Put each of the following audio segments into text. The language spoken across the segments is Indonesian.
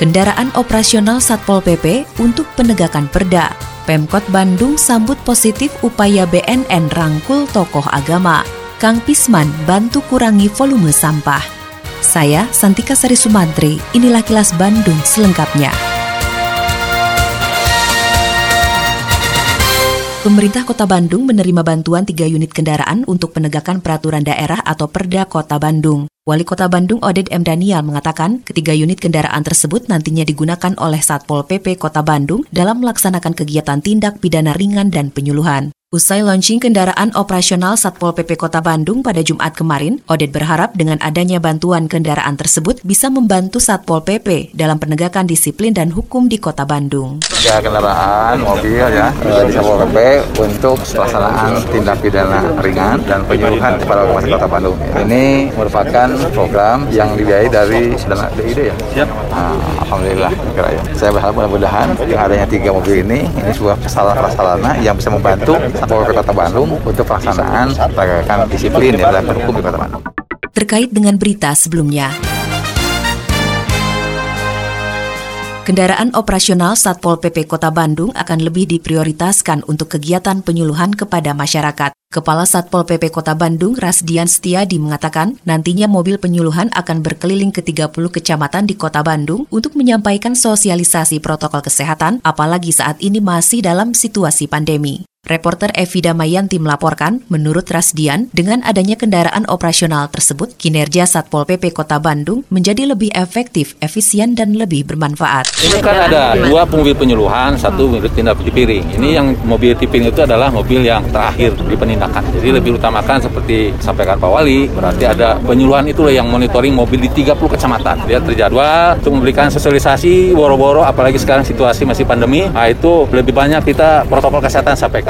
Kendaraan operasional Satpol PP untuk penegakan perda. Pemkot Bandung sambut positif upaya BNN rangkul tokoh agama. Kang Pisman bantu kurangi volume sampah. Saya Santika Sari Sumantri, inilah kilas Bandung selengkapnya. Pemerintah Kota Bandung menerima bantuan 3 unit kendaraan untuk penegakan peraturan daerah atau Perda Kota Bandung. Wali Kota Bandung Oded M. Daniel mengatakan ketiga unit kendaraan tersebut nantinya digunakan oleh Satpol PP Kota Bandung dalam melaksanakan kegiatan tindak pidana ringan dan penyuluhan. Usai launching kendaraan operasional Satpol PP Kota Bandung pada Jumat kemarin, Oded berharap dengan adanya bantuan kendaraan tersebut bisa membantu Satpol PP dalam penegakan disiplin dan hukum di Kota Bandung. tiga kendaraan mobil ya eh, di Satpol PP untuk pelaksanaan tindak pidana ringan dan penyuluhan kepada masyarakat Kota Bandung. Ini merupakan program yang dibiayai dari dana DID ya. Siap. Alhamdulillah. kira ya. Saya berharap mudah-mudahan dengan adanya tiga mobil ini ini sebuah prasarana yang bisa membantu PP Kota Bandung untuk pelaksanaan penegakan disiplin ya dalam hukum di Kota Bandung. Terkait dengan berita sebelumnya, Kendaraan operasional Satpol PP Kota Bandung akan lebih diprioritaskan untuk kegiatan penyuluhan kepada masyarakat. Kepala Satpol PP Kota Bandung, Rasdian Setiadi mengatakan, nantinya mobil penyuluhan akan berkeliling ke 30 kecamatan di Kota Bandung untuk menyampaikan sosialisasi protokol kesehatan, apalagi saat ini masih dalam situasi pandemi. Reporter Evi Damayanti melaporkan, menurut Rasdian, dengan adanya kendaraan operasional tersebut, kinerja Satpol PP Kota Bandung menjadi lebih efektif, efisien, dan lebih bermanfaat. Ini kan ada dua mobil penyuluhan, satu mobil tindak piring. Ini yang mobil tipping itu adalah mobil yang terakhir di penindakan. Jadi lebih utamakan seperti sampaikan Pak Wali, berarti ada penyuluhan itu yang monitoring mobil di 30 kecamatan. Dia terjadwal untuk memberikan sosialisasi boro-boro, apalagi sekarang situasi masih pandemi. Nah itu lebih banyak kita protokol kesehatan sampaikan.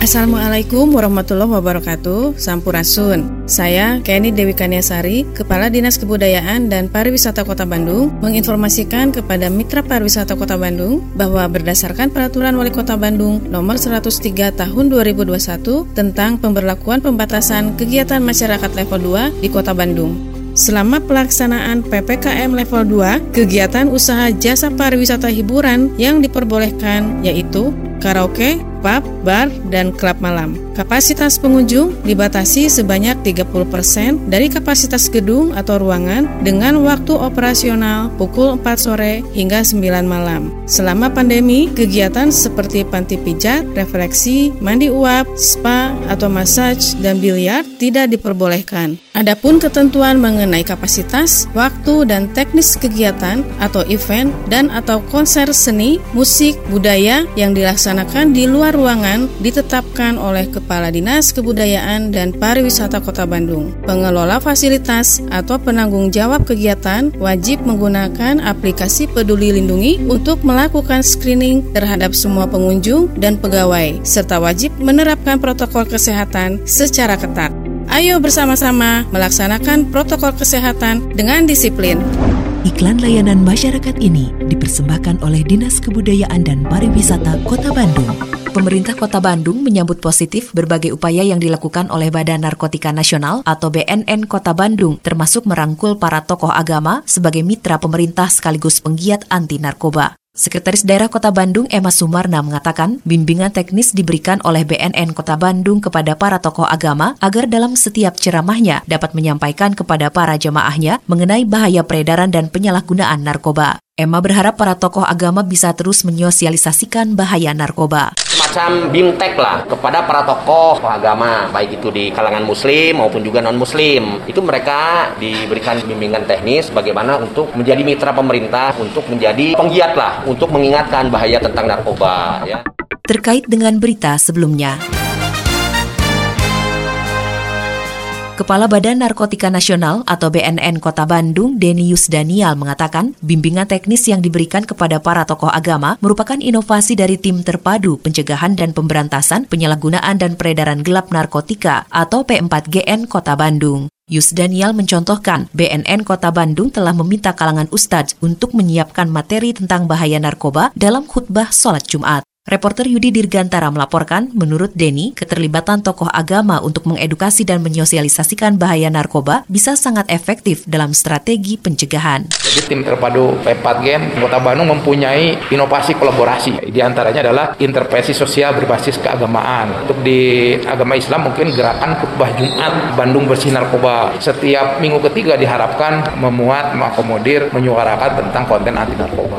Assalamualaikum warahmatullahi wabarakatuh. Sampurasun. Saya Kenny Dewi Kaniasari Kepala Dinas Kebudayaan dan Pariwisata Kota Bandung Menginformasikan kepada Mitra Pariwisata Kota Bandung Bahwa berdasarkan Peraturan Wali Kota Bandung Nomor 103 Tahun 2021 Tentang pemberlakuan pembatasan kegiatan masyarakat level 2 di Kota Bandung. Selama pelaksanaan PPKM level 2, kegiatan usaha jasa pariwisata hiburan yang diperbolehkan yaitu karaoke, pub, bar, dan klub malam. Kapasitas pengunjung dibatasi sebanyak 30% dari kapasitas gedung atau ruangan dengan waktu operasional pukul 4 sore hingga 9 malam. Selama pandemi, kegiatan seperti panti pijat, refleksi, mandi uap, spa, atau massage, dan biliar tidak diperbolehkan. Adapun ketentuan mengenai kapasitas, waktu, dan teknis kegiatan atau event dan atau konser seni, musik, budaya yang dilaksanakan di luar ruangan ditetapkan oleh Kepala Dinas Kebudayaan dan Pariwisata Kota Bandung. Pengelola fasilitas atau penanggung jawab kegiatan wajib menggunakan aplikasi Peduli Lindungi untuk melakukan screening terhadap semua pengunjung dan pegawai, serta wajib menerapkan protokol kesehatan secara ketat. Ayo bersama-sama melaksanakan protokol kesehatan dengan disiplin. Iklan layanan masyarakat ini dipersembahkan oleh Dinas Kebudayaan dan Pariwisata Kota Bandung. Pemerintah Kota Bandung menyambut positif berbagai upaya yang dilakukan oleh Badan Narkotika Nasional atau BNN Kota Bandung, termasuk merangkul para tokoh agama sebagai mitra pemerintah sekaligus penggiat anti narkoba. Sekretaris Daerah Kota Bandung Emma Sumarna mengatakan bimbingan teknis diberikan oleh BNN Kota Bandung kepada para tokoh agama agar dalam setiap ceramahnya dapat menyampaikan kepada para jemaahnya mengenai bahaya peredaran dan penyalahgunaan narkoba. Emma berharap para tokoh agama bisa terus menyosialisasikan bahaya narkoba. semacam bimtek lah kepada para tokoh agama baik itu di kalangan muslim maupun juga non muslim itu mereka diberikan bimbingan teknis bagaimana untuk menjadi mitra pemerintah untuk menjadi penggiat lah untuk mengingatkan bahaya tentang narkoba ya Terkait dengan berita sebelumnya. Kepala Badan Narkotika Nasional atau BNN Kota Bandung, Denius Daniel mengatakan, bimbingan teknis yang diberikan kepada para tokoh agama merupakan inovasi dari tim terpadu pencegahan dan pemberantasan penyalahgunaan dan peredaran gelap narkotika atau P4GN Kota Bandung. Yus Daniel mencontohkan, BNN Kota Bandung telah meminta kalangan ustadz untuk menyiapkan materi tentang bahaya narkoba dalam khutbah sholat Jumat. Reporter Yudi Dirgantara melaporkan, menurut Denny, keterlibatan tokoh agama untuk mengedukasi dan menyosialisasikan bahaya narkoba bisa sangat efektif dalam strategi pencegahan. Jadi tim terpadu P4Gen Kota Bandung mempunyai inovasi kolaborasi. Di antaranya adalah intervensi sosial berbasis keagamaan. Untuk di agama Islam mungkin gerakan khutbah Jumat Bandung bersih narkoba. Setiap minggu ketiga diharapkan memuat, mengakomodir, menyuarakan tentang konten anti narkoba.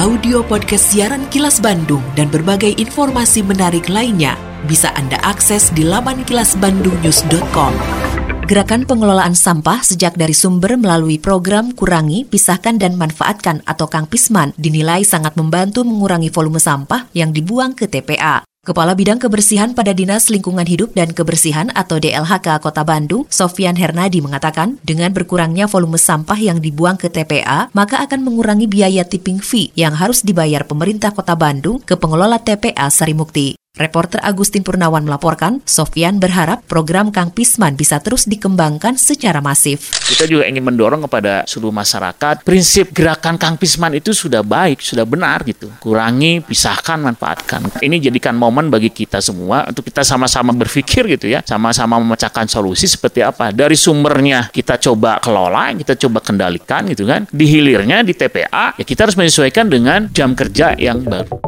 audio podcast siaran Kilas Bandung dan berbagai informasi menarik lainnya bisa Anda akses di laman kilasbandungnews.com. Gerakan pengelolaan sampah sejak dari sumber melalui program Kurangi, Pisahkan dan Manfaatkan atau Kang Pisman dinilai sangat membantu mengurangi volume sampah yang dibuang ke TPA. Kepala Bidang Kebersihan pada Dinas Lingkungan Hidup dan Kebersihan atau DLHK Kota Bandung, Sofian Hernadi mengatakan, dengan berkurangnya volume sampah yang dibuang ke TPA, maka akan mengurangi biaya tipping fee yang harus dibayar pemerintah Kota Bandung ke pengelola TPA Sarimukti. Reporter Agustin Purnawan melaporkan, Sofian berharap program Kang Pisman bisa terus dikembangkan secara masif. Kita juga ingin mendorong kepada seluruh masyarakat, prinsip gerakan Kang Pisman itu sudah baik, sudah benar gitu. Kurangi, pisahkan, manfaatkan. Ini jadikan momen bagi kita semua untuk kita sama-sama berpikir gitu ya, sama-sama memecahkan solusi seperti apa. Dari sumbernya kita coba kelola, kita coba kendalikan gitu kan. Di hilirnya di TPA, ya kita harus menyesuaikan dengan jam kerja yang baru.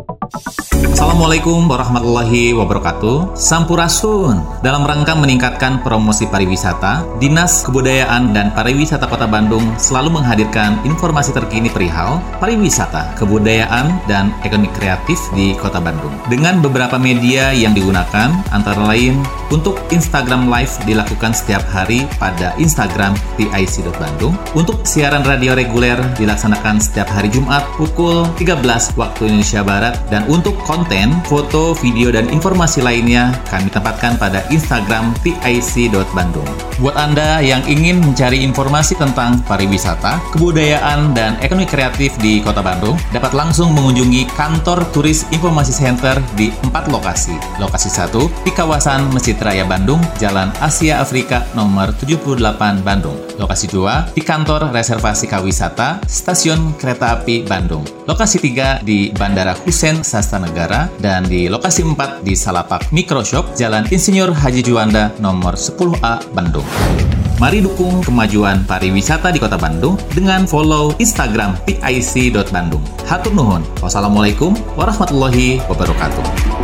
Assalamualaikum warahmatullahi wabarakatuh. Sampurasun Dalam rangka meningkatkan promosi pariwisata Dinas Kebudayaan dan Pariwisata Kota Bandung selalu menghadirkan informasi terkini perihal pariwisata, kebudayaan, dan ekonomi kreatif di Kota Bandung. Dengan beberapa media yang digunakan antara lain untuk Instagram Live dilakukan setiap hari pada Instagram TIC.Bandung Untuk siaran radio reguler dilaksanakan setiap hari Jumat pukul 13 waktu Indonesia Barat. Dan untuk konten foto, video, dan informasi lainnya kami tempatkan pada Instagram tic.bandung. Buat Anda yang ingin mencari informasi tentang pariwisata, kebudayaan, dan ekonomi kreatif di Kota Bandung, dapat langsung mengunjungi kantor Turis Informasi Center di empat lokasi. Lokasi satu di kawasan Masjid Raya Bandung, Jalan Asia Afrika nomor 78 Bandung. Lokasi dua di kantor reservasi kawisata Stasiun Kereta Api Bandung. Lokasi tiga di Bandara Hussein Sasta Negara dan di lokasi 4 di Salapak Microshop Jalan Insinyur Haji Juanda nomor 10A Bandung. Mari dukung kemajuan pariwisata di Kota Bandung dengan follow Instagram pic.bandung. Hatur nuhun. Wassalamualaikum warahmatullahi wabarakatuh.